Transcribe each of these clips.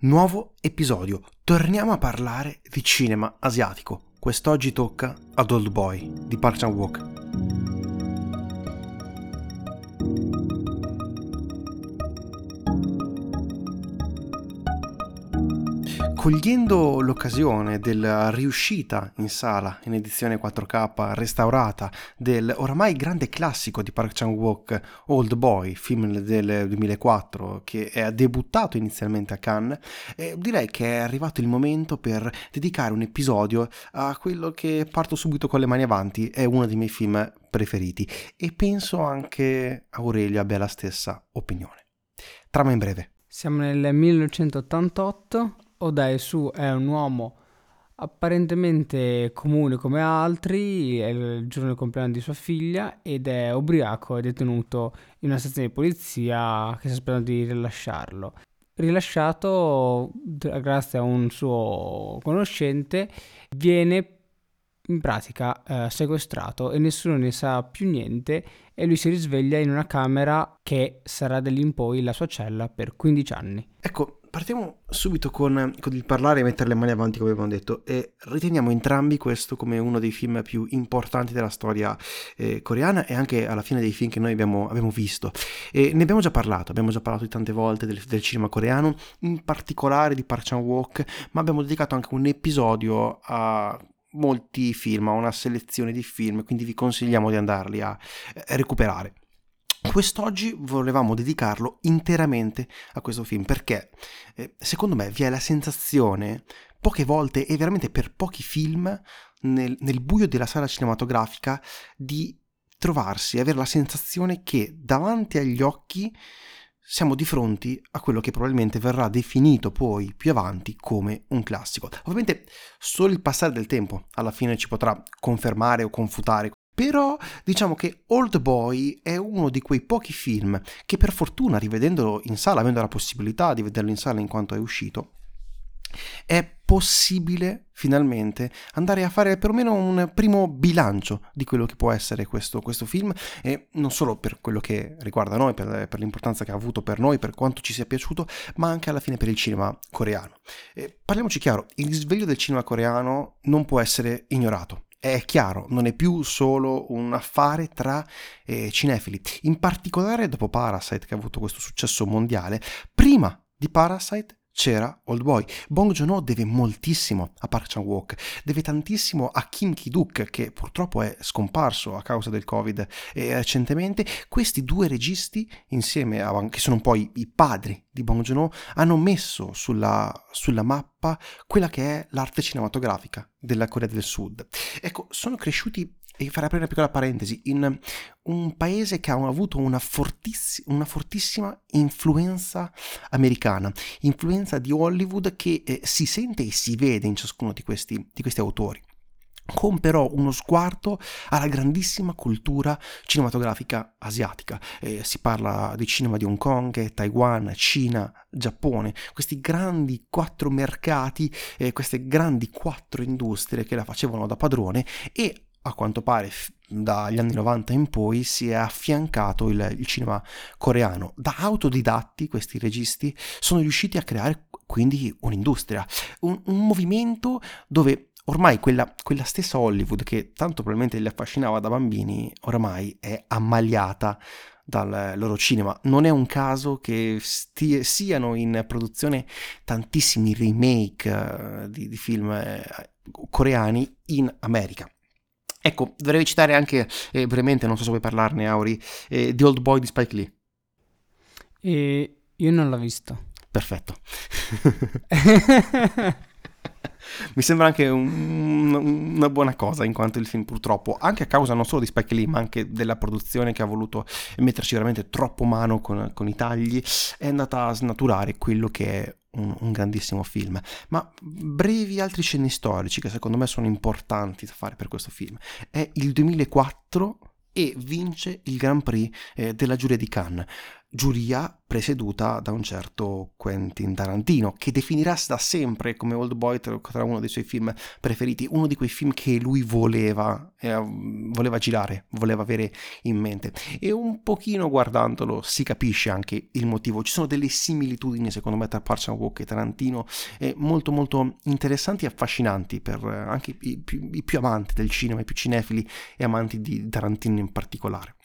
Nuovo episodio. Torniamo a parlare di cinema asiatico. Quest'oggi tocca ad Old Boy di Park Chan-wook. Cogliendo l'occasione della riuscita in sala in edizione 4K restaurata del oramai grande classico di Park Chan-wook Old Boy, film del 2004 che è debuttato inizialmente a Cannes, eh, direi che è arrivato il momento per dedicare un episodio a quello che parto subito con le mani avanti, è uno dei miei film preferiti e penso anche Aurelio abbia la stessa opinione. Trama in breve. Siamo nel 1988 Odae Su è un uomo apparentemente comune come altri, è il giorno del compleanno di sua figlia ed è ubriaco e detenuto in una stazione di polizia che sta aspettando di rilasciarlo. Rilasciato grazie a un suo conoscente, viene in pratica eh, sequestrato e nessuno ne sa più niente e lui si risveglia in una camera che sarà da lì in poi la sua cella per 15 anni. Ecco, Partiamo subito con, con, il parlare e mettere le mani avanti, come abbiamo detto, e riteniamo entrambi questo come uno dei film più importanti della storia eh, coreana e anche alla fine dei film che noi abbiamo, abbiamo visto. E ne abbiamo già parlato, abbiamo già parlato di tante volte del, del cinema coreano, in particolare di Park Chan-wook, ma abbiamo dedicato anche un episodio a molti film, a una selezione di film, quindi vi consigliamo di andarli a, a eh, recuperare. Quest'oggi volevamo dedicarlo interamente a questo film perché eh, secondo me vi è la sensazione, poche volte e veramente per pochi film, nel, nel buio della sala cinematografica, di trovarsi, avere la sensazione che davanti agli occhi siamo di fronte a quello che probabilmente verrà definito poi più avanti come un classico. Ovviamente solo il passare del tempo alla fine ci potrà confermare o confutare però diciamo che Old Boy è uno di quei pochi film che per fortuna rivedendolo in sala, avendo la possibilità di vederlo in sala in quanto è uscito, è possibile finalmente andare a fare perlomeno un primo bilancio di quello che può essere questo, questo film e non solo per quello che riguarda noi, per, per, l'importanza che ha avuto per noi, per quanto ci sia piaciuto, ma anche alla fine per il cinema coreano. E parliamoci chiaro, il risveglio del cinema coreano non può essere ignorato è chiaro, non è più solo un affare tra eh, cinefili. In particolare dopo Parasite, che ha avuto questo successo mondiale, prima di Parasite c'era Old Boy. Bong Joon-ho deve moltissimo a Park Chan-wook, deve tantissimo a Kim Ki-duk che purtroppo è scomparso a causa del Covid e recentemente. Questi due registi insieme a che sono un po' i, i padri di Bong Joon-ho hanno messo sulla, sulla mappa quella che è l'arte cinematografica della Corea del Sud. Ecco, sono cresciuti e farei aprire una piccola parentesi, in un paese che ha avuto una, fortiss- una fortissima influenza americana, influenza di Hollywood che eh, si sente e si vede in ciascuno di questi, di questi autori. Con però uno sguardo alla grandissima cultura cinematografica asiatica. Eh, si parla di cinema di Hong Kong, Taiwan, Cina, Giappone, questi grandi quattro mercati, eh, queste grandi quattro industrie che la facevano da padrone e a quanto pare dagli anni 90 in poi si è affiancato il, il, cinema coreano. Da autodidatti questi registi sono riusciti a creare quindi un'industria, un, un movimento dove ormai quella, quella, stessa Hollywood che tanto probabilmente li affascinava da bambini, ormai è ammaliata dal loro cinema. Non è un caso che stie, siano in produzione tantissimi remake uh, di, di, film uh, coreani in America. Ecco, dovrei citare anche eh, brevemente, non so se vuoi parlarne, Auri, eh, The Old Boy di Spike Lee. E io non l'ho visto. Perfetto. Mi sembra anche un, una buona cosa, in quanto il film purtroppo, anche a causa non solo di Spike Lee, ma anche della produzione che ha voluto metterci veramente troppo mano con, con i tagli, è andata a snaturare quello che è un, un, grandissimo film. Ma brevi altri cenni storici che secondo me sono importanti da fare per questo film. È il 2004 e vince il Grand Prix eh, della giuria di Cannes. Giuria presieduta da un certo Quentin Tarantino, che definirà da sempre come Old Boy tra uno dei suoi film preferiti, uno di quei film che lui voleva, eh, voleva girare, voleva avere in mente. E un pochino guardandolo si capisce anche il motivo. Ci sono delle similitudini, secondo me, tra Parks and Walk e Tarantino, eh, molto molto interessanti e affascinanti per eh, anche i più, i più amanti del cinema, i più cinefili e amanti di Tarantino in particolare.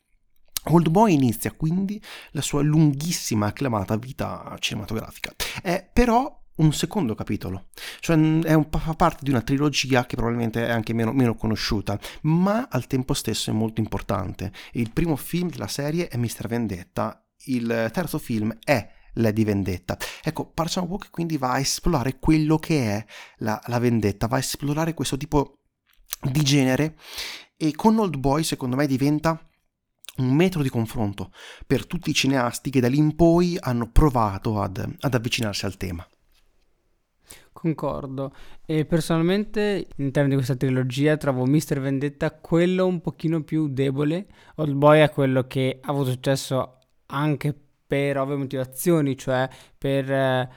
Old Boy inizia quindi la sua lunghissima acclamata vita cinematografica. È però un secondo capitolo, cioè è un, fa parte di una trilogia che probabilmente è anche meno, meno, conosciuta, ma al tempo stesso è molto importante. Il primo film della serie è Mr. Vendetta, il terzo film è Lady Vendetta. Ecco, Parson Walk quindi va a esplorare quello che è la, la vendetta, va a esplorare questo tipo di genere e con Old Boy secondo me diventa un metro di confronto per tutti i cineasti che da lì in poi hanno provato ad, ad avvicinarsi al tema. Concordo. E personalmente, all'interno di questa trilogia, trovo Mr. Vendetta quello un pochino più debole. Old Boy è quello che ha avuto successo anche per ovvie motivazioni, cioè per, eh,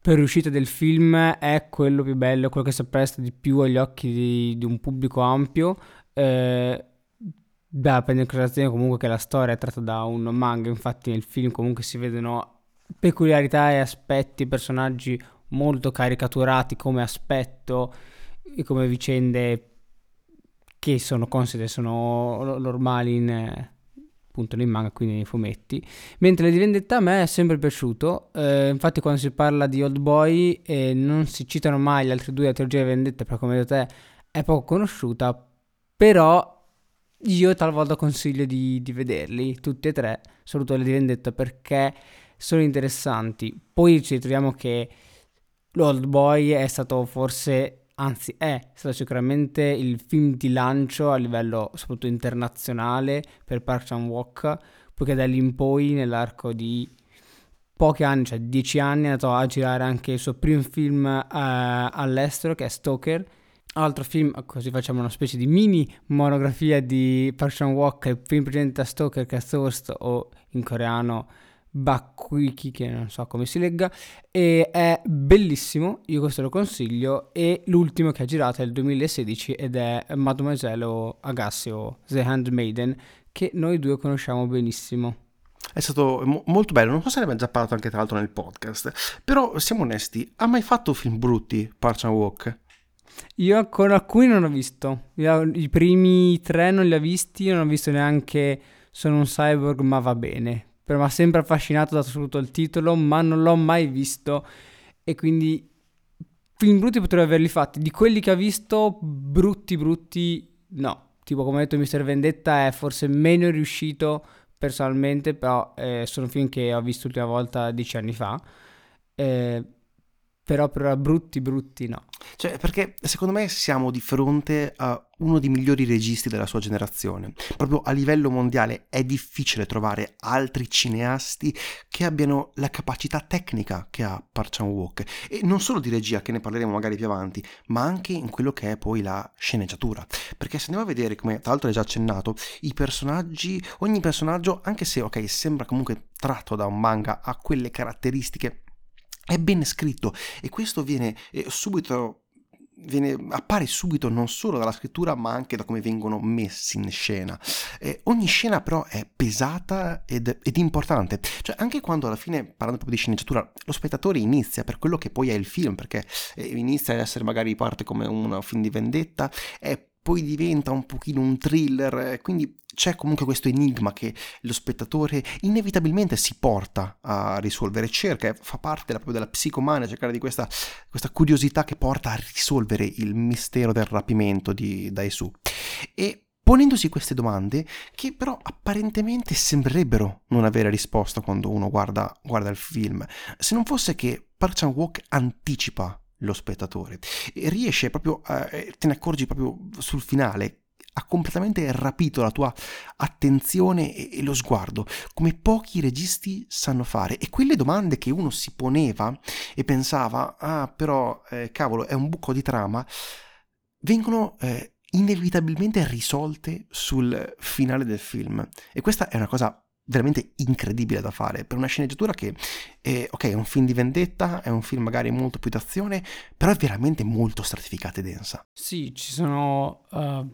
per l'uscita del film è quello più bello, quello che si appresta di più agli occhi di, di un pubblico ampio. Eh, da prendere in considerazione comunque che la storia è tratta da un manga, infatti nel film comunque si vedono peculiarità e aspetti, personaggi molto caricaturati come aspetto e come vicende che sono conside, sono normali in, appunto nei manga, quindi nei fumetti. Mentre di Vendetta a me è sempre piaciuto, eh, infatti quando si parla di Old Boy eh, non si citano mai gli altri due, la trilogia di Vendetta, perché come detto te è poco conosciuta, però io talvolta consiglio di, di vederli, tutti e tre, soprattutto le di Vendetta, perché sono interessanti. Poi ci ritroviamo che l'Old Boy è stato forse, anzi è stato sicuramente il film di lancio a livello soprattutto internazionale per Park Chan Walk, poiché da lì in poi nell'arco di pochi anni, cioè dieci anni, è andato a girare anche il suo primo film uh, all'estero che è Stoker altro film, così facciamo una specie di mini monografia di Park Chan Walk, il film precedente a Stoker che è Thirst o in coreano Bakwiki che non so come si legga e è bellissimo, io questo lo consiglio e l'ultimo che ha girato è il 2016 ed è Mademoiselle Agassi o The Handmaiden che noi due conosciamo benissimo. È stato mo- molto bello, non so se ne abbiamo già parlato anche tra l'altro nel podcast, però siamo onesti, ha mai fatto film brutti Park Chan Walk? Io con alcuni non ho visto. Io, I primi tre non li ho visti. Non ho visto neanche Sono un cyborg, ma va bene. Però mi ha sempre affascinato, dato subito il titolo, ma non l'ho mai visto. E quindi film brutti potrei averli fatti. Di quelli che ho visto, brutti, brutti, no. Tipo, come ho detto, Mr. Vendetta è forse meno riuscito personalmente, però eh, sono film che ho visto l'ultima volta dieci anni fa. Eh, però per brutti brutti no. Cioè, perché secondo me siamo di fronte a uno dei migliori registi della sua generazione. Proprio a livello mondiale è difficile trovare altri cineasti che abbiano la capacità tecnica che ha Park Chan-wook. E non solo di regia, che ne parleremo magari più avanti, ma anche in quello che è poi la sceneggiatura. Perché se andiamo a vedere, come tra l'altro hai già accennato, i personaggi, ogni personaggio, anche se ok, sembra comunque tratto da un manga, ha quelle caratteristiche è ben scritto e questo viene eh, subito Viene, appare subito non solo dalla scrittura ma anche da come vengono messi in scena. Eh, ogni scena però è pesata ed, ed, importante, cioè anche quando alla fine, parlando proprio di sceneggiatura, lo spettatore inizia per quello che poi è il film, perché eh, inizia ad essere magari parte come un film di vendetta, è poi diventa un pochino un thriller, eh, quindi c'è comunque questo enigma che lo spettatore inevitabilmente si porta a risolvere, cerca, fa parte proprio della psicomania, cercare di questa, questa, curiosità che porta a risolvere il mistero del rapimento di Daesu. E ponendosi queste domande, che però apparentemente sembrerebbero non avere risposta quando uno guarda, guarda il film, se non fosse che Park Chan-wook anticipa lo spettatore e riesce proprio, a, eh, te ne accorgi proprio sul finale, ha completamente rapito la tua attenzione e, e, lo sguardo, come pochi registi sanno fare. E quelle domande che uno si poneva e pensava, ah però eh, cavolo è un buco di trama, vengono eh, inevitabilmente risolte sul finale del film. E questa è una cosa veramente incredibile da fare per una sceneggiatura che è, ok, è un film di vendetta, è un film magari molto più d'azione, però è veramente molto stratificata e densa. Sì, ci sono uh,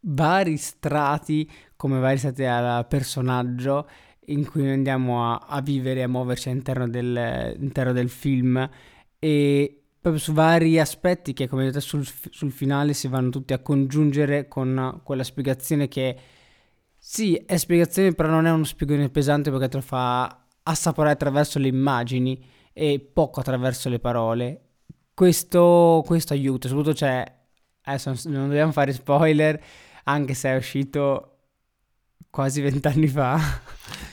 vari strati, come vari strati al personaggio in cui andiamo a, a vivere, a muoverci all'interno del, all'interno del film e proprio su vari aspetti che come detto sul, sul finale si vanno tutti a congiungere con quella spiegazione che sì, è spiegazione però non è uno spiegazione pesante perché te lo fa assaporare attraverso le immagini e poco attraverso le parole. Questo, questo aiuta, soprattutto c'è, adesso non dobbiamo fare spoiler, anche se è uscito quasi vent'anni fa.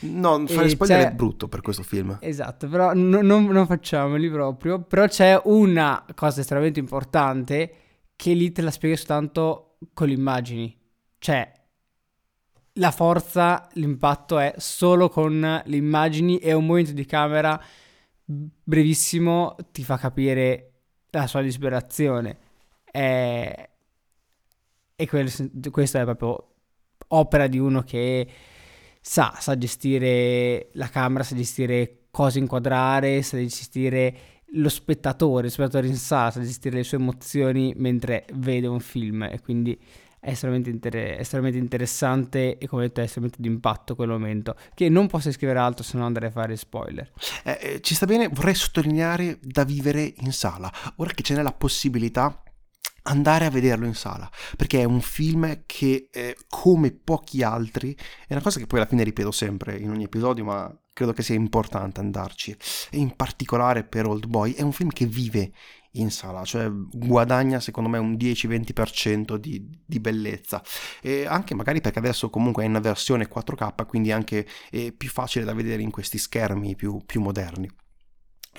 No, fare spoiler è brutto per questo film. Esatto, però no, non, non facciamoli proprio. Però c'è una cosa estremamente importante che lì te la spiego soltanto con le immagini. Cioè, la forza, l'impatto è solo con le immagini e un momento di camera brevissimo ti fa capire la sua disperazione. E, e quel, questo è proprio opera di uno che sa, sa gestire la camera, sa gestire cosa inquadrare, sa gestire lo spettatore, lo spettatore in sala, sa gestire le sue emozioni mentre vede un film e quindi è estremamente, inter- estremamente interessante e come detto è estremamente impatto quel momento che non posso scrivere altro se non andare a fare spoiler. Eh, eh, ci sta bene vorrei sottolineare da vivere in sala. Ora che ce n'è la possibilità andare a vederlo in sala perché è un film che eh, come pochi altri è una cosa che poi alla fine ripeto sempre in ogni episodio ma credo che sia importante andarci. E in particolare per Old Boy è un film che vive in sala cioè guadagna secondo me un 10-20% di, di bellezza e anche magari perché adesso comunque è in versione 4K quindi anche è più facile da vedere in questi schermi più, più moderni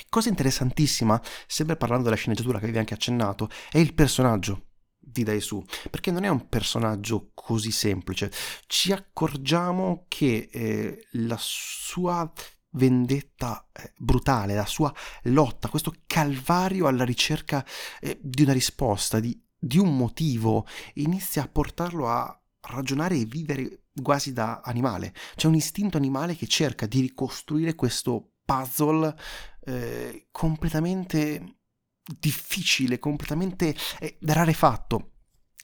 Cosa interessantissima, sempre parlando della sceneggiatura che avevi anche accennato, è il personaggio di Daisu, perché non è un personaggio così semplice. Ci accorgiamo che eh, la sua vendetta eh, brutale, la sua lotta, questo calvario alla ricerca eh, di una risposta, di, di un motivo, inizia a portarlo a ragionare e vivere quasi da animale. C'è un istinto animale che cerca di ricostruire questo puzzle eh, completamente difficile, completamente eh, rarefatto.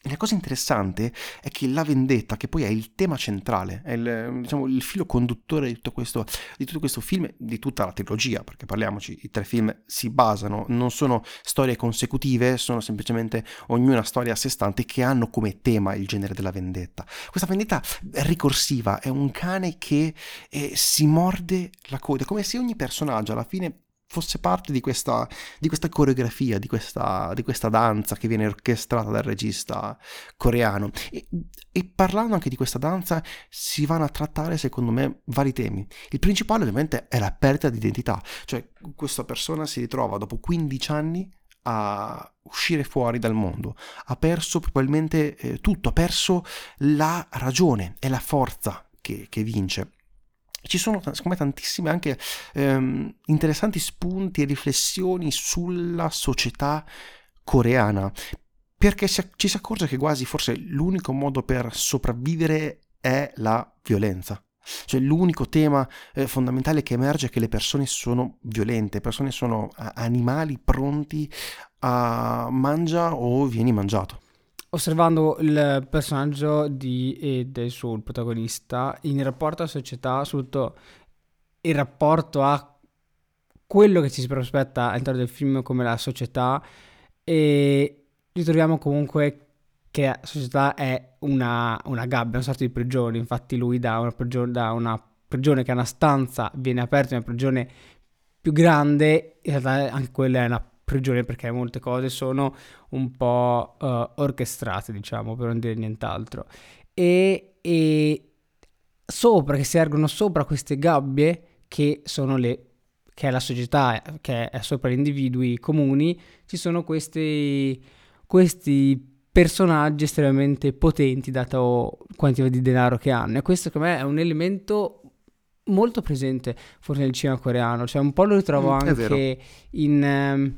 La cosa interessante è che la vendetta, che poi è il tema centrale, è il, diciamo, il filo conduttore di tutto, questo, di tutto, questo, film, di tutta la trilogia, perché parliamoci, i tre film si basano, non sono storie consecutive, sono semplicemente ognuna storia a sé stante che hanno come tema il genere della vendetta. Questa vendetta è ricorsiva, è un cane che eh, si morde la coda, come se ogni personaggio alla fine fosse parte di questa, di questa coreografia, di questa, di questa, danza che viene orchestrata dal regista coreano. E, e, parlando anche di questa danza si vanno a trattare, secondo me, vari temi. Il principale ovviamente è la perdita di identità, cioè questa persona si ritrova dopo 15 anni a uscire fuori dal mondo, ha perso probabilmente eh, tutto, ha perso la ragione e la forza che, che vince. Ci sono, secondo me, tantissime anche ehm, interessanti spunti e riflessioni sulla società coreana, perché ci si accorge che quasi forse l'unico modo per sopravvivere è la violenza. Cioè l'unico tema eh, fondamentale che emerge è che le persone sono violente, le persone sono animali pronti a mangia o vieni mangiato osservando il personaggio di Ed, il suo protagonista, in rapporto alla società, soprattutto il rapporto a quello che ci si prospetta all'interno del film come la società e ritroviamo comunque che la società è una, una gabbia, una sorta di prigione, infatti lui da una prigione, da una prigione che è una stanza viene aperta in una prigione più grande, in realtà anche quella è una prigione perché molte cose sono un po' uh, orchestrate, diciamo, per non dire nient'altro. E, e sopra, che si ergono sopra queste gabbie che sono le che è la società, che è sopra gli individui comuni, ci sono questi, questi personaggi estremamente potenti dato quantità di denaro che hanno. E questo secondo me è un elemento molto presente forse nel cinema coreano. Cioè un po' lo ritrovo mm, anche in um,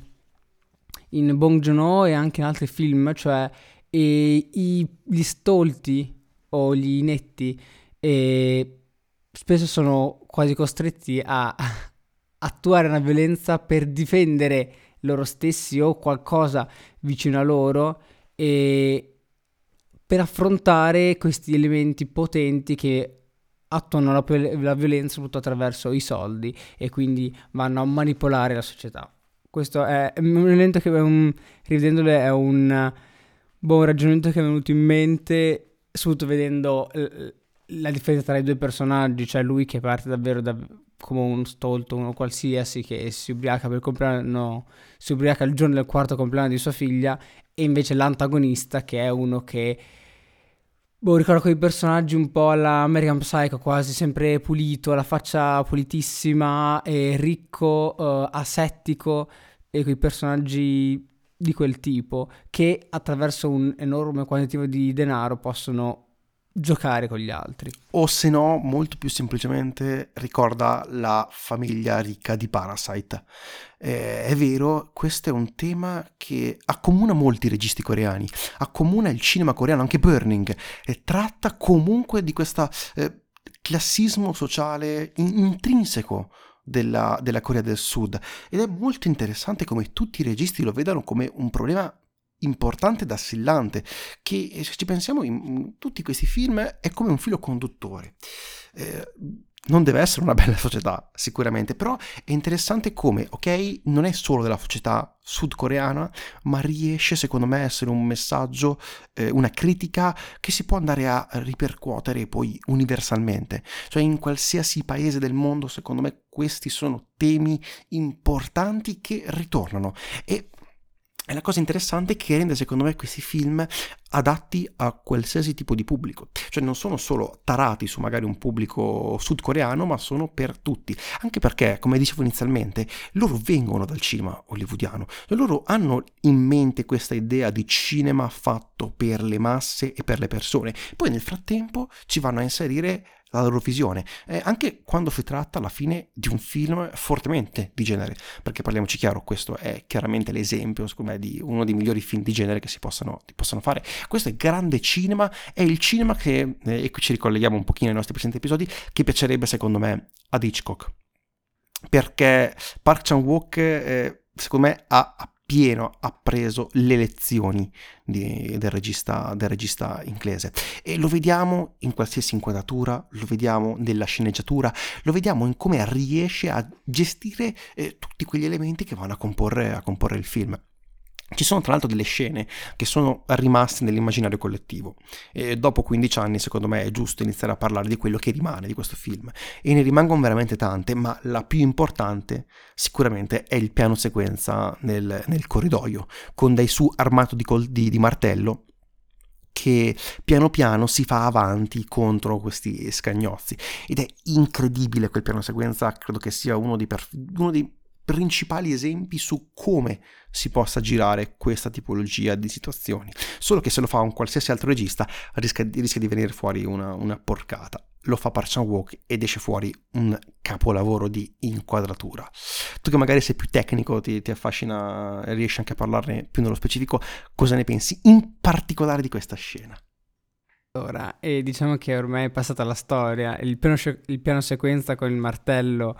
in Bong Joon-ho e anche in altri film, cioè e, i, gli stolti o gli inetti e spesso sono quasi costretti a attuare una violenza per difendere loro stessi o qualcosa vicino a loro e per affrontare questi elementi potenti che attuano la, la violenza soprattutto attraverso i soldi e quindi vanno a manipolare la società. Questo è un elemento che, un, rivedendole, è un buon ragionamento che è venuto in mente, soprattutto vedendo la differenza tra i due personaggi, cioè lui che parte davvero da, come un stolto, uno qualsiasi che si ubriaca per compleanno, si ubriaca il giorno del quarto compleanno di sua figlia, e invece l'antagonista che è uno che Boh, ricordo quei personaggi un po' alla American Psycho, quasi sempre pulito, la faccia pulitissima, e ricco, uh, asettico, e quei personaggi di quel tipo che attraverso un enorme quantitativo di denaro possono giocare con gli altri. O se no, molto più semplicemente ricorda la famiglia ricca di Parasite. Eh, è vero, questo è un tema che accomuna molti registi coreani, accomuna il cinema coreano, anche Burning, e tratta comunque di questo eh, classismo sociale in- intrinseco della, della, Corea del Sud ed è molto interessante come tutti i registi lo vedano come un problema importante ed assillante, che eh, se ci pensiamo in tutti questi film è come un filo conduttore. Eh, non deve essere una bella società, sicuramente, però è interessante come, ok, non è solo della società sudcoreana, ma riesce, secondo me, a essere un messaggio, eh, una critica che si può andare a ripercuotere poi universalmente. Cioè, in qualsiasi paese del mondo, secondo me, questi sono temi importanti che ritornano. E è la cosa interessante che rende secondo me questi film adatti a qualsiasi tipo di pubblico, cioè non sono solo tarati su magari un pubblico sudcoreano, ma sono per tutti, anche perché, come dicevo inizialmente, loro vengono dal cinema hollywoodiano, cioè loro hanno in mente questa idea di cinema fatto per le masse e per le persone, poi nel frattempo ci vanno a inserire la loro visione, eh, anche quando si tratta alla fine di un film fortemente di genere, perché parliamoci chiaro, questo è chiaramente l'esempio, secondo me, di uno dei migliori film di genere che si possano, possano fare. Questo è grande cinema, è il cinema che, eh, e qui ci ricolleghiamo un pochino ai nostri precedenti episodi, che piacerebbe secondo me ad Hitchcock, perché Park Chan-wook, eh, secondo me, ha pieno ha preso le lezioni di, del, regista, del regista inglese e lo vediamo in qualsiasi inquadratura, lo vediamo nella sceneggiatura, lo vediamo in come riesce a gestire eh, tutti quegli elementi che vanno a comporre, a comporre il film. Ci sono tra l'altro delle scene che sono rimaste nell'immaginario collettivo. E dopo 15 anni secondo me è giusto iniziare a parlare di quello che rimane di questo film. E ne rimangono veramente tante ma la più importante sicuramente è il piano sequenza nel, nel corridoio con dai su armato di, col, di, di martello che piano piano si fa avanti contro questi scagnozzi. Ed è incredibile quel piano sequenza credo che sia uno dei, perf- uno dei principali esempi su come si possa girare questa tipologia di situazioni. Solo che se lo fa un qualsiasi altro regista rischia, rischia di venire fuori una, una porcata. Lo fa Park Chan-wook ed esce fuori un capolavoro di inquadratura. Tu che magari sei più tecnico, ti, ti affascina, riesci anche a parlarne più nello specifico, cosa ne pensi in particolare di questa scena? Allora, e diciamo che ormai è passata la storia, il piano, il piano sequenza con il martello,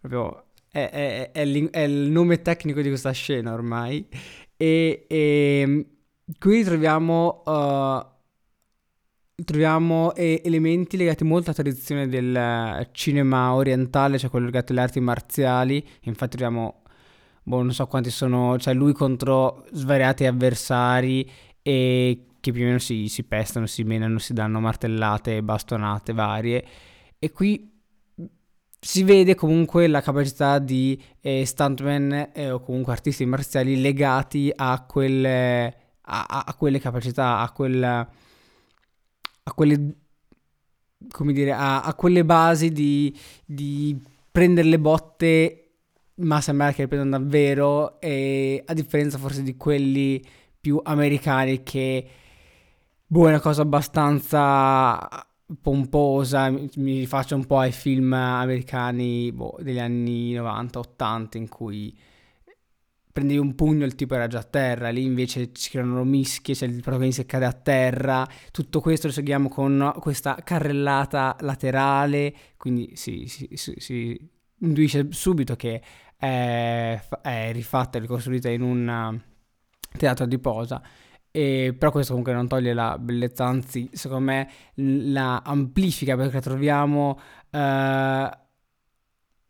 proprio è, è, è, è, il nome tecnico di questa scena ormai. E, e qui troviamo, uh, troviamo elementi legati molto alla tradizione del cinema orientale, cioè quello legato alle arti marziali. Infatti troviamo, boh, non so quanti sono, cioè lui contro svariati avversari e che più o meno si, si pestano, si menano, si danno martellate, bastonate varie. E qui si vede comunque la capacità di eh, stuntman eh, o comunque artisti marziali legati a quelle, a, a quelle capacità, a, quel, a quelle come dire, a, a quelle basi di, di, prendere le botte, ma sembra che le prendano davvero, e a differenza forse di quelli più americani che, boh, è una cosa abbastanza pomposa, mi, mi faccio un po' ai film americani boh, degli anni 90-80 in cui prendevi un pugno il tipo era già a terra, lì invece ci creano mischie, c'è il protagonista che cade a terra, tutto questo lo seguiamo con questa carrellata laterale, quindi si, si, si, si intuisce subito che è, è rifatta e ricostruita in un teatro di posa. E, però questo comunque non toglie la bellezza, anzi secondo me la amplifica perché troviamo uh,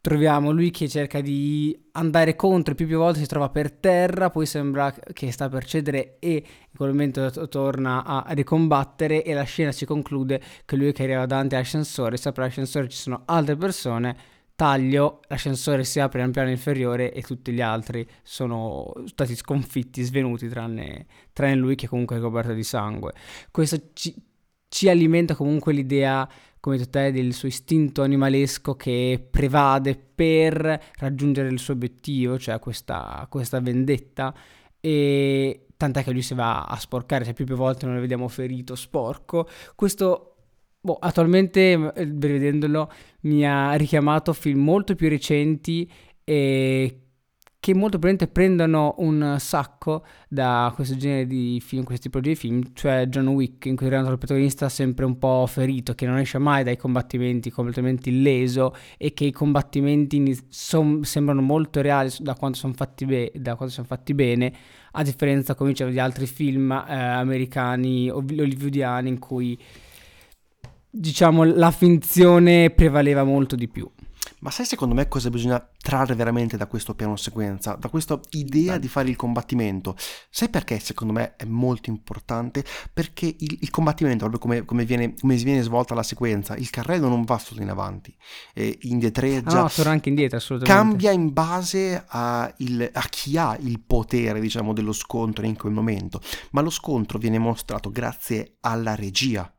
troviamo lui che cerca di andare contro e più più volte si trova per terra, poi sembra che sta per cedere e in quel momento torna a ricombattere e la scena si conclude che lui che arriva davanti all'ascensore, sopra l'ascensore ci sono altre persone, taglio, l'ascensore si apre nel piano inferiore e tutti gli altri sono stati sconfitti, svenuti, tranne, tranne lui che comunque è coperto di sangue. Questo ci, ci alimenta comunque l'idea come detto te, del suo istinto animalesco che prevade per raggiungere il suo obiettivo, cioè questa, questa vendetta. E tant'è che lui si va a sporcare, cioè più più volte non lo vediamo ferito, sporco. Questo, boh, attualmente, eh, rivedendolo, mi ha richiamato film molto più recenti e che molto probabilmente prendono un sacco da questo genere di film, questi tipo di film, cioè John Wick, in cui il protagonista sempre un po' ferito, che non esce mai dai combattimenti, completamente illeso e che i combattimenti son, sembrano molto reali da quanto sono fatti, be- son fatti, bene, a differenza, come dicevo, di altri film eh, americani o hollywoodiani in cui diciamo la finzione prevaleva molto di più. Ma sai secondo me cosa bisogna trarre veramente da questo piano sequenza, da questa idea di fare il combattimento? Sai perché secondo me è molto importante? Perché il, il combattimento, proprio come, come, viene, come viene svolta la sequenza, il carrello non va solo in avanti, eh, indietreggia. Ah, no, torna anche indietro, assolutamente. Cambia in base a, il, a chi ha il potere, diciamo, dello scontro in quel momento. Ma lo scontro viene mostrato grazie alla regia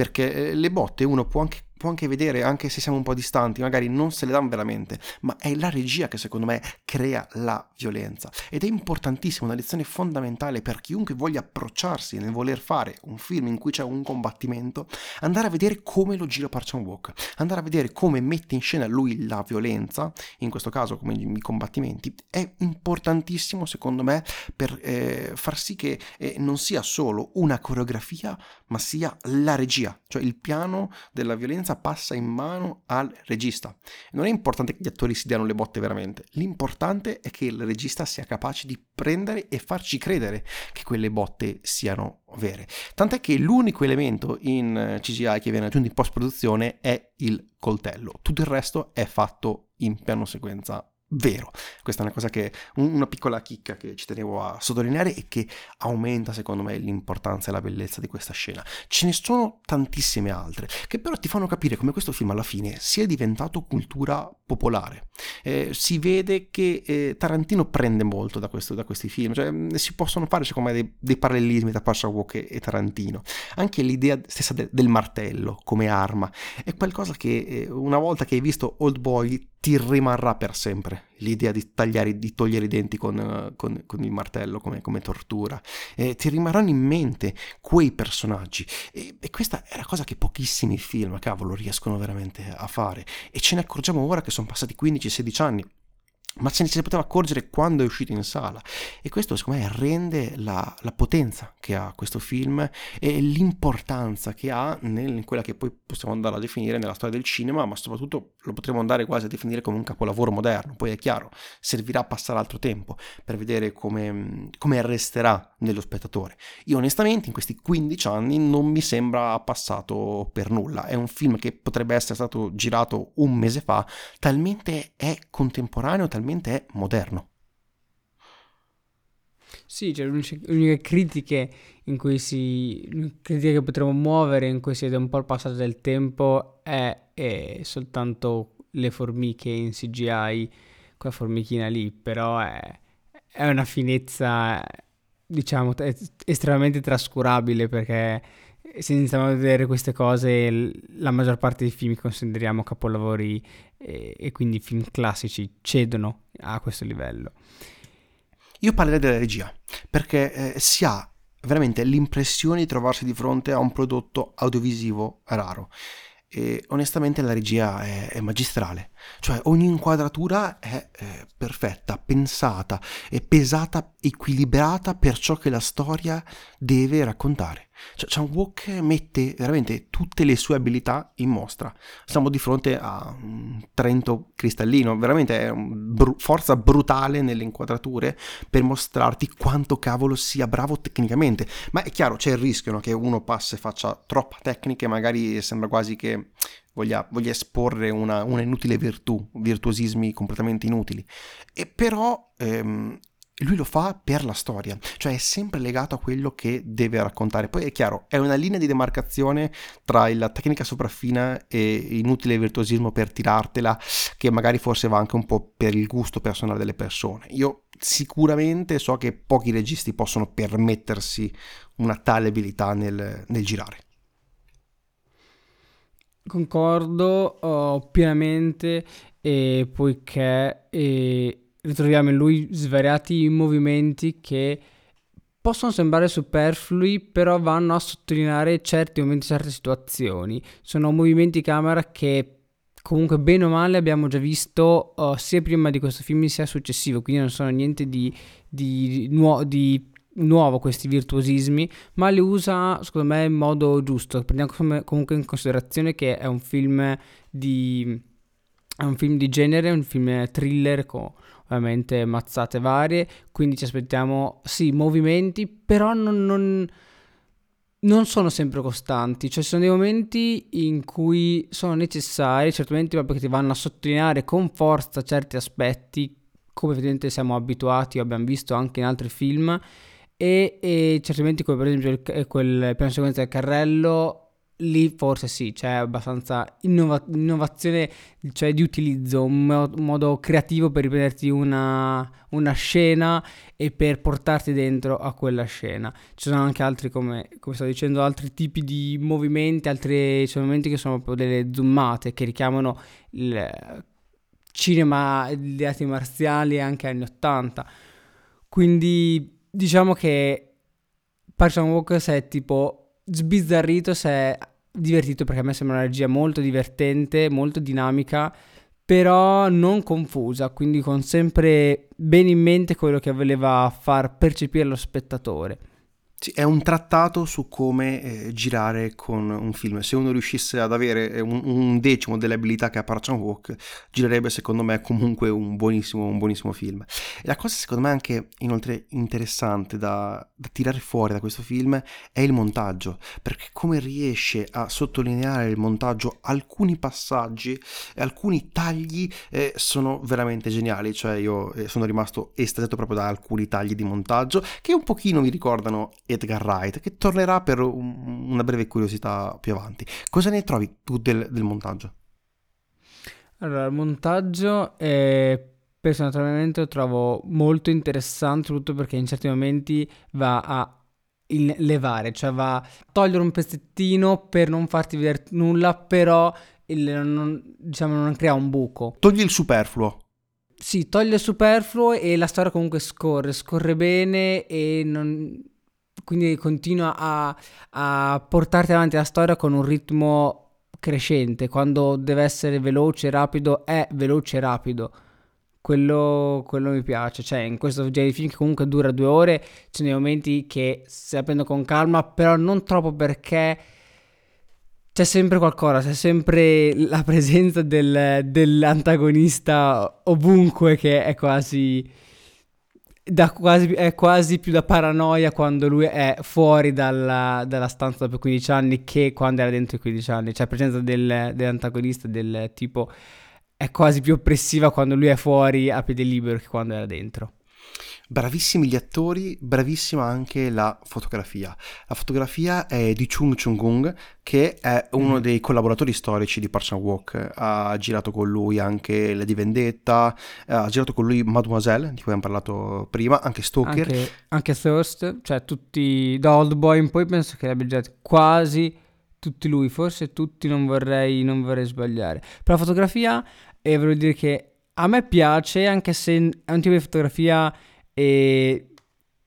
perché eh, le botte uno può anche può anche vedere, anche se siamo un po' distanti, magari non se le danno veramente, ma è la regia che secondo me crea la violenza. Ed è importantissima, una lezione fondamentale per chiunque voglia approcciarsi nel voler fare un film in cui c'è un combattimento, andare a vedere come lo gira Park Chan-wook, andare a vedere come mette in scena lui la violenza, in questo caso come i combattimenti, è importantissimo secondo me per eh, far sì che eh, non sia solo una coreografia, ma sia la regia, cioè il piano della violenza competenza passa in mano al regista. Non è importante che gli attori si diano le botte veramente, l'importante è che il regista sia capace di prendere e farci credere che quelle botte siano vere. Tant'è che l'unico elemento in CGI che viene aggiunto in post produzione è il coltello, tutto il resto è fatto in piano sequenza vero. Questa è una cosa che, una piccola chicca che ci tenevo a sottolineare e che aumenta secondo me l'importanza e la bellezza di questa scena. Ce ne sono tantissime altre che però ti fanno capire come questo film alla fine sia diventato cultura popolare. Eh, si vede che eh, Tarantino prende molto da, questo, da, questi film, cioè si possono fare secondo me dei, dei parallelismi tra Pasha Walk e, e, Tarantino. Anche l'idea stessa de, del martello come arma è qualcosa che eh, una volta che hai visto Old Boy ti rimarrà per sempre l'idea di, tagliare, di togliere i denti con, con, con il martello come, come tortura. Eh, ti rimarranno in mente quei personaggi. E, e, questa è la cosa che pochissimi film, cavolo, riescono veramente a fare. E ce ne accorgiamo ora che sono passati 15-16 anni ma se ne si poteva accorgere quando è uscito in sala. E questo secondo me rende la, la potenza che ha questo film e l'importanza che ha nel, in quella che poi possiamo andare a definire nella storia del cinema ma soprattutto lo potremo andare quasi a definire come un capolavoro moderno. Poi è chiaro servirà a passare altro tempo per vedere come, come resterà nello spettatore. Io onestamente in questi 15 anni non mi sembra passato per nulla. È un film che potrebbe essere stato girato un mese fa talmente è contemporaneo talmente fondamentalmente è moderno. Sì, cioè l'unica critica in cui si critica che potremmo muovere in cui si vede un po' il passaggio del tempo è, è soltanto le formiche in CGI, quella formichina lì, però è, è una finezza diciamo estremamente trascurabile perché se iniziamo a vedere queste cose, la maggior parte dei film che consideriamo capolavori e, e quindi film classici cedono a questo livello. Io parlerei della regia, perché eh, si ha veramente l'impressione di trovarsi di fronte a un prodotto audiovisivo raro. e onestamente la regia è, è magistrale, cioè ogni inquadratura è, è perfetta, pensata, è pesata, equilibrata per ciò che la storia deve raccontare. Cioè, Chan Wook mette veramente tutte le sue abilità in mostra. Siamo di fronte a un Trento cristallino, veramente è br- forza brutale nelle inquadrature per mostrarti quanto cavolo sia bravo tecnicamente. Ma è chiaro, c'è il rischio no, che uno passa e faccia troppa tecnica e magari sembra quasi che voglia, voglia esporre una, una, inutile virtù, virtuosismi completamente inutili. E però ehm, lui lo fa per la storia, cioè è sempre legato a quello che deve raccontare. Poi è chiaro, è una linea di demarcazione tra la tecnica sopraffina e inutile virtuosismo per tirartela, che magari forse va anche un po' per il gusto personale delle persone. Io sicuramente so che pochi registi possono permettersi una tale abilità nel, nel girare. Concordo oh, pienamente, e poiché... E ritroviamo in lui svariati movimenti che possono sembrare superflui, però vanno a sottolineare certi momenti, certe situazioni. Sono movimenti camera che comunque bene o male abbiamo già visto uh, sia prima di questo film sia successivo, quindi non sono niente di, di, nuo- di nuovo questi virtuosismi, ma li usa secondo me in modo giusto. Prendiamo comunque in considerazione che è un film di, è un film di genere, un film thriller con ovviamente mazzate varie, quindi ci aspettiamo sì movimenti, però non, non, non sono sempre costanti, cioè ci sono dei momenti in cui sono necessari, certamente proprio che ti vanno a sottolineare con forza certi aspetti, come evidentemente siamo abituati o abbiamo visto anche in altri film, e, e certamente come per esempio il, quel piano sequenza del carrello lì forse sì, c'è abbastanza innova- innovazione, cioè di utilizzo, un, mo- modo creativo per riprenderti una, una, scena e per portarti dentro a quella scena. Ci sono anche altri, come, come stavo dicendo, altri tipi di movimenti, altri cioè, momenti che sono proprio delle zoomate che richiamano il cinema di arti marziali anche anni 80. Quindi diciamo che Park Chan-wook è tipo sbizzarrito se divertito perché a me sembra una regia molto divertente, molto dinamica, però non confusa, quindi con sempre bene in mente quello che voleva far percepire lo spettatore. Sì, è un trattato su come eh, girare con un film. Se uno riuscisse ad avere eh, un, un decimo delle abilità che ha Park Chan Wook, girerebbe secondo me comunque un buonissimo, un buonissimo film. E la cosa secondo me anche inoltre interessante da, da, tirare fuori da questo film è il montaggio, perché come riesce a sottolineare il montaggio alcuni passaggi e alcuni tagli eh, sono veramente geniali. Cioè io eh, sono rimasto estasiato proprio da alcuni tagli di montaggio che un pochino mi ricordano Edgar Wright, che tornerà per un, una breve curiosità più avanti. Cosa ne trovi tu del, del montaggio? Allora, il montaggio è, personalmente lo trovo molto interessante, soprattutto perché in certi momenti va a levare, cioè va a togliere un pezzettino per non farti vedere nulla, però il, non, diciamo, non crea un buco. Togli il superfluo. Sì, toglie il superfluo e la storia comunque scorre, scorre bene e non, quindi continua a, a portarti avanti la storia con un ritmo crescente, quando deve essere veloce rapido è veloce e rapido. Quello, quello, mi piace, cioè in questo genere di film che comunque dura due ore, ci sono dei momenti che se la prendo con calma, però non troppo perché c'è sempre qualcosa, c'è sempre la presenza del, dell'antagonista ovunque che è quasi quasi, è quasi più da paranoia quando lui è fuori dalla, dalla, stanza dopo 15 anni che quando era dentro i 15 anni. Cioè, la presenza del, dell'antagonista del tipo è quasi più oppressiva quando lui è fuori a piede libero che quando era dentro. Bravissimi gli attori, bravissima anche la fotografia. La fotografia è di Chung Chung-gung, che è uno mm. dei collaboratori storici di Park Chan-wook. Ha girato con lui anche Lady Vendetta, ha girato con lui Mademoiselle, di cui abbiamo parlato prima, anche Stoker. Anche, anche Thirst, cioè tutti, da Old Boy in poi penso che abbia girato quasi tutti lui, forse tutti non vorrei, non vorrei sbagliare. Per la fotografia, e eh, voglio dire che a me piace, anche se è un tipo di fotografia e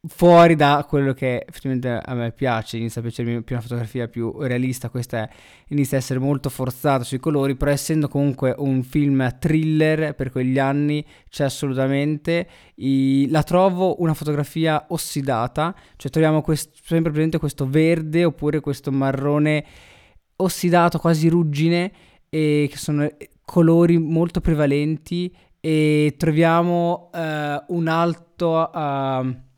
fuori da quello che effettivamente a me piace, inizia a piacermi più una fotografia più realista, questa è, inizia a essere molto forzata sui colori, però essendo comunque un film thriller per quegli anni c'è assolutamente, i, la trovo una fotografia ossidata, cioè troviamo quest, sempre presente questo verde oppure questo marrone ossidato, quasi ruggine, e che sono colori molto prevalenti e troviamo uh, un alto... Uh,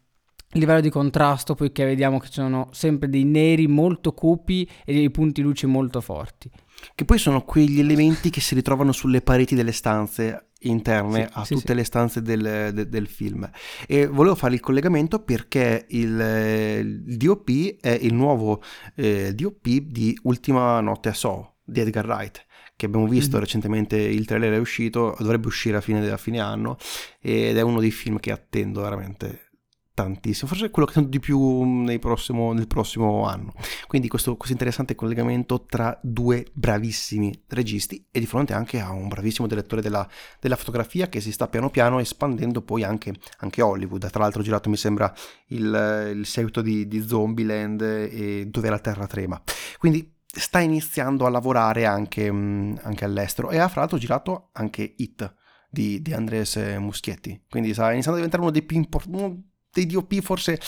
livello di contrasto poiché vediamo che ci sono sempre dei neri molto cupi e dei punti luce molto forti. Che poi sono quegli elementi che si ritrovano sulle pareti delle stanze interne sì, a sì, tutte sì. le stanze del, de, del, film. E volevo fare il collegamento perché il, il DOP è il nuovo eh, DOP di Ultima notte a So di Edgar Wright che abbiamo visto mm-hmm. recentemente, il trailer è uscito, dovrebbe uscire a fine, a fine anno ed è uno dei film che attendo veramente tantissimo, forse quello che sento di più prossimo, nel prossimo anno. Quindi questo, questo, interessante collegamento tra due bravissimi registi e di fronte anche a un bravissimo direttore della, della fotografia che si sta piano piano espandendo poi anche, anche Hollywood. Tra l'altro ho girato mi sembra il, il seguito di, di Zombieland e Dove la Terra trema. Quindi sta iniziando a lavorare anche, anche all'estero e ha fra l'altro girato anche Hit di, di Andres Muschietti. Quindi sta iniziando a diventare uno dei più importanti dei DOP forse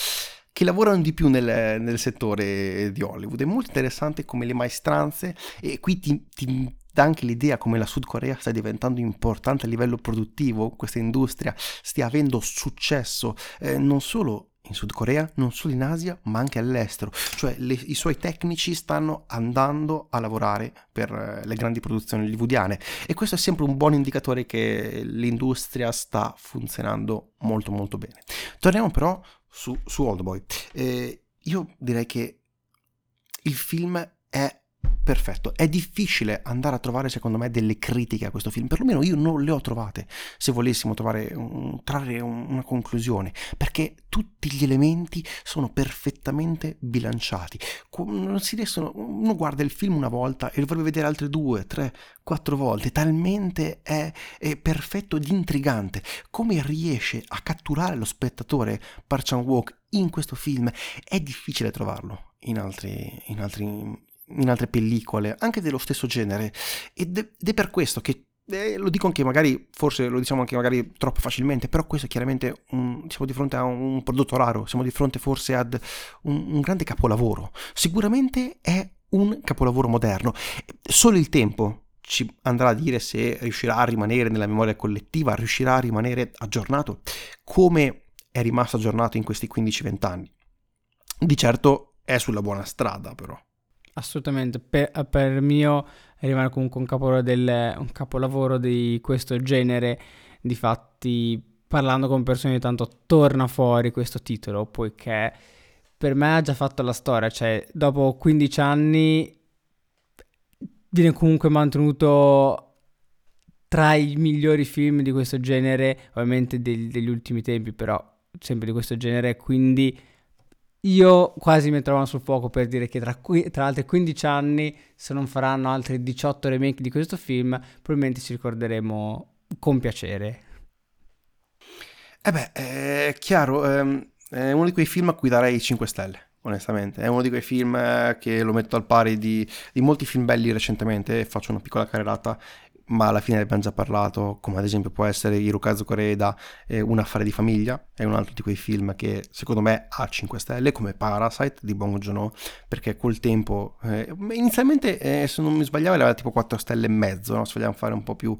che lavorano di più nel, nel, settore di Hollywood. È molto interessante come le maestranze, e qui ti, ti dà anche l'idea come la Sud Corea sta diventando importante a livello produttivo, questa industria stia avendo successo eh, non solo in Sud Corea, non solo in Asia, ma anche all'estero. Cioè le, i suoi tecnici stanno andando a lavorare per eh, le grandi produzioni hollywoodiane e questo è sempre un buon indicatore che l'industria sta funzionando molto molto bene. Torniamo però su, su Oldboy. Eh, io direi che il film è perfetto. È difficile andare a trovare, secondo me, delle critiche a questo film. Perlomeno io non le ho trovate, se volessimo trovare un, trarre un, una conclusione, perché tutti gli elementi sono perfettamente bilanciati. Non si riescono, uno guarda il film una volta e lo vorrebbe vedere altre due, tre, quattro volte, talmente è, è perfetto ed intrigante. Come riesce a catturare lo spettatore Park Chan-wook in questo film è difficile trovarlo in altri, in altri in altre pellicole, anche dello stesso genere, ed è per questo che eh, lo dico anche magari, forse lo diciamo anche magari troppo facilmente, però questo è chiaramente un, siamo di fronte a un prodotto raro, siamo di fronte forse ad un, un grande capolavoro. Sicuramente è un capolavoro moderno. Solo il tempo ci andrà a dire se riuscirà a rimanere nella memoria collettiva, riuscirà a rimanere aggiornato come è rimasto aggiornato in questi 15-20 anni. Di certo è sulla buona strada però. Assolutamente, per, per mio rimane comunque un capolavoro, del, un capolavoro di questo genere, difatti parlando con persone di tanto torna fuori questo titolo, poiché per me ha già fatto la storia, cioè dopo 15 anni viene comunque mantenuto tra i migliori film di questo genere, ovviamente degli, degli ultimi tempi, però sempre di questo genere, quindi io quasi mi trovo sul fuoco per dire che tra, qui, tra altri 15 anni, se non faranno altri 18 remake di questo film, probabilmente ci ricorderemo con piacere. Eh beh, è chiaro, ehm, è uno di quei film a cui darei 5 stelle onestamente. È uno di quei film eh, che lo metto al pari di, di molti film belli recentemente, faccio una piccola carrellata ma alla fine ne abbiamo già parlato, come ad esempio può essere Hirokazu Koreeda, eh, Un affare di famiglia, è un altro di quei film che secondo me ha 5 stelle, come Parasite di Bong Joon-ho, perché col tempo, eh, inizialmente eh, se non mi sbagliavo aveva tipo 4 stelle e mezzo, no? se vogliamo fare un po' più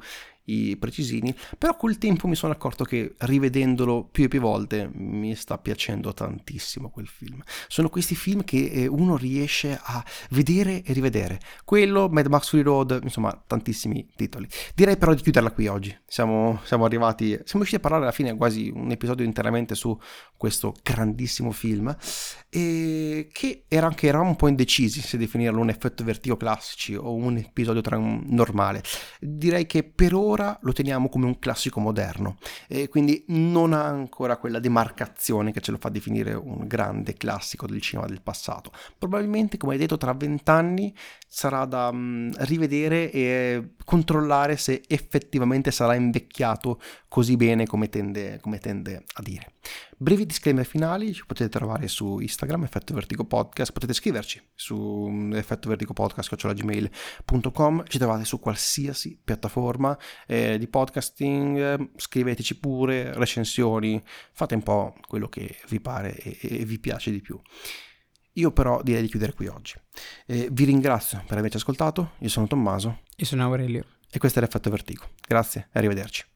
i precisini, però col tempo mi sono accorto che rivedendolo più e più volte mi sta piacendo tantissimo quel film. Sono questi film che eh, uno riesce a vedere e rivedere. Quello, Mad Max Free Road, insomma, tantissimi titoli. Direi però di chiuderla qui oggi. Siamo, siamo arrivati, siamo riusciti a parlare alla fine quasi un episodio interamente su questo grandissimo film e che era anche, eravamo un po' indecisi se definirlo un effetto vertigo classici o un episodio tra normale. Direi che per ora ancora lo teniamo come un classico moderno e quindi non ha ancora quella demarcazione che ce lo fa definire un grande classico del cinema del passato. Probabilmente, come hai detto, tra vent'anni sarà da um, rivedere e controllare se effettivamente sarà invecchiato così bene come tende, come tende a dire. Brevi disclaimer finali ci potete trovare su Instagram, Effetto Vertigo Podcast, potete scriverci su mm, effettovertigopodcast.gmail.com, ci trovate su qualsiasi piattaforma eh, di podcasting, scriveteci pure, recensioni, fate un po' quello che vi pare e, e vi piace di più. Io però direi di chiudere qui oggi. Eh, vi ringrazio per averci ascoltato, io sono Tommaso. Io sono Aurelio. E questo è l'effetto Vertigo. Grazie arrivederci.